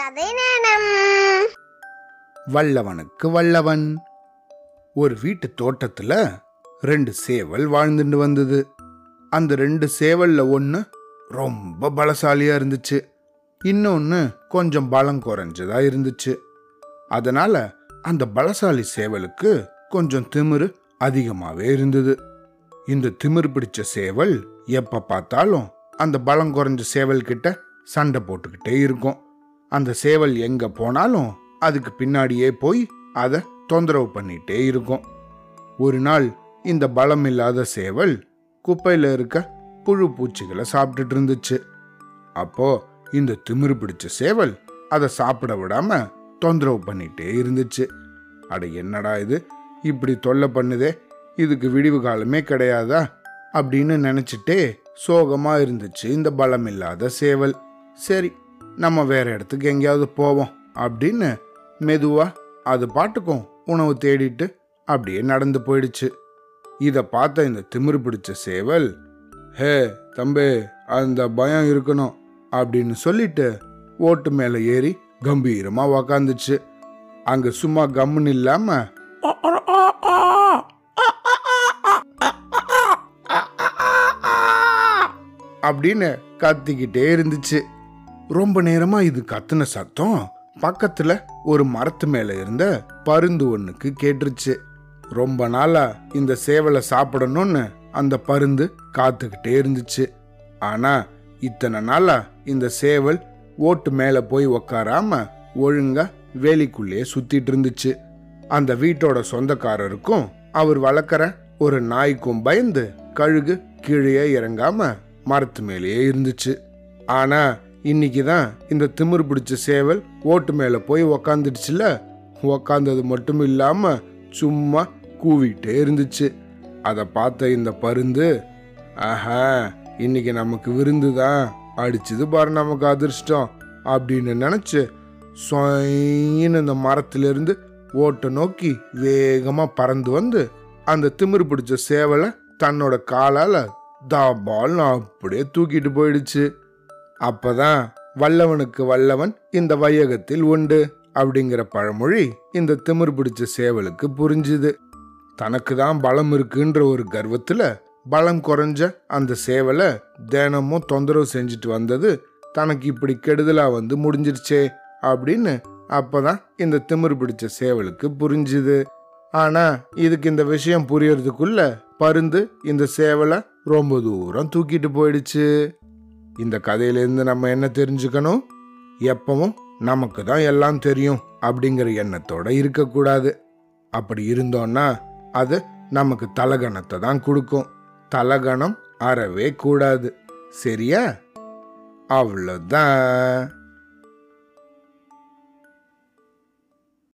கதை நேரம். வல்லவனுக்கு வல்லவன். ஒரு வீட்டு தோட்டத்துல ரெண்டு சேவல் வாழ்ந்துட்டு வந்தது. அந்த ரெண்டு சேவல்ல ஒன்று ரொம்ப பலசாலியா இருந்துச்சு. இன்னொன்று கொஞ்சம் பலம் குறைஞ்சதா இருந்துச்சு. அதனால அந்த பலசாலி சேவலுக்கு கொஞ்சம் திமிரு அதிகமாகவே இருந்தது. இந்த திமிர் பிடிச்ச சேவல் எப்ப பார்த்தாலும் அந்த பலம் குறைஞ்ச சேவல் கிட்ட சண்டை போட்டுக்கிட்டே இருக்கும். அந்த சேவல் எங்க போனாலும் அதுக்கு பின்னாடியே போய் அதை தொந்தரவு பண்ணிட்டே இருக்கும். ஒரு நாள் இந்த பலம் இல்லாத சேவல் குப்பையில இருக்க புழு பூச்சிகளை சாப்பிட்டுட்டு இருந்துச்சு. அப்போ இந்த திமிரு பிடிச்ச சேவல் அதை சாப்பிட விடாம தொந்தரவு பண்ணிட்டே இருந்துச்சு. அட என்னடா இது? இப்படி தொல்லை பண்ணுதே? இதுக்கு விடிவு காலமே கிடையாதா? அப்படின்னு நினைச்சிட்டே சோகமா இருந்துச்சு இந்த பலம் இல்லாத சேவல். சரி நம்ம வேற இடத்துக்கு எங்கேயாவது போவோம் அப்படின்னு மெதுவாக அது பாட்டுக்கும் உணவு தேடிட்டு அப்படியே நடந்து போயிடுச்சு. இதை பார்த்த இந்த திமிரு பிடிச்ச சேவல் ஹே தம்பி அந்த பயம் இருக்கணும் அப்படின்னு சொல்லிட்டு ஓட்டு மேலே ஏறி கம்பீரமா உக்காந்துச்சு. அங்க சும்மா கம்முன்னு இல்லாம அப்படின்னு கத்திக்கிட்டே இருந்துச்சு. ரொம்ப நேரமா இது கத்துன சத்தம் பக்கத்துல ஒரு மரத்து மேல இருந்த பருந்து ஒண்ணுக்கு கேட்டுருச்சு. ரொம்ப நாளா இந்த சேவலை சாப்பிடணும்னு அந்த பருந்து காத்துக்கிட்டே இருந்துச்சு. ஆனா இத்தனை நாளா இந்த சேவல் ஓட்டு மேல போய் உக்காராம ஒழுங்கா வேலிக்குள்ளேயே சுத்திட்டு இருந்துச்சு. அந்த வீட்டோட சொந்தக்காரருக்கும் அவர் வளர்க்குற ஒரு நாய்க்கும் பயந்து கழுகு கீழே இறங்காம மரத்து மேலேயே இருந்துச்சு. ஆனா இன்னைக்கு தான் இந்த திமிர் பிடிச்ச சேவல் ஓட்டு மேலே போய் உக்காந்துடுச்சுல? உக்காந்தது மட்டும் இல்லாமல் சும்மா கூவிட்டே இருந்துச்சு. அதை பார்த்த இந்த பருந்து ஆஹா இன்னைக்கு நமக்கு விருந்து தான். அடிச்சது பாரு நமக்கு அதிர்ஷ்டம் அப்படின்னு நினச்சி சொயின்னு இந்த மரத்திலிருந்து ஓட்டை நோக்கி வேகமாக பறந்து வந்து அந்த திமிர் பிடிச்ச சேவலை தன்னோட காலால் தாபால்னு அப்படியே தூக்கிட்டு போயிடுச்சு. அப்பதான் வல்லவனுக்கு வல்லவன் இந்த வையகத்தில் உண்டு அப்படிங்கிற பழமொழி இந்த திமிர் பிடிச்ச சேவலுக்கு புரிஞ்சுது. தனக்கு தான் பலம் இருக்குன்ற ஒரு கர்வத்துல பலம் குறைஞ்ச அந்த சேவலை தினமும் தொந்தரவு செஞ்சுட்டு வந்தது தனக்கு இப்படி கெடுதலா வந்து முடிஞ்சிருச்சே அப்படின்னு அப்பதான் இந்த திமிர் பிடிச்ச சேவலுக்கு புரிஞ்சுது. ஆனா இதுக்கு இந்த விஷயம் புரியறதுக்குள்ள பருந்து இந்த சேவலை ரொம்ப தூரம் தூக்கிட்டு போயிடுச்சு. இந்த கதையிலேருந்து நம்ம என்ன தெரிஞ்சுக்கணும்? எப்பவும் நமக்கு தான் எல்லாம் தெரியும் அப்படிங்கிற எண்ணத்தோட இருக்கக்கூடாது. அப்படி இருந்தோன்னா அது நமக்கு தலகணத்தை தான் கொடுக்கும். தலகணம் அறவே கூடாது. சரியா? அவ்வளோதான்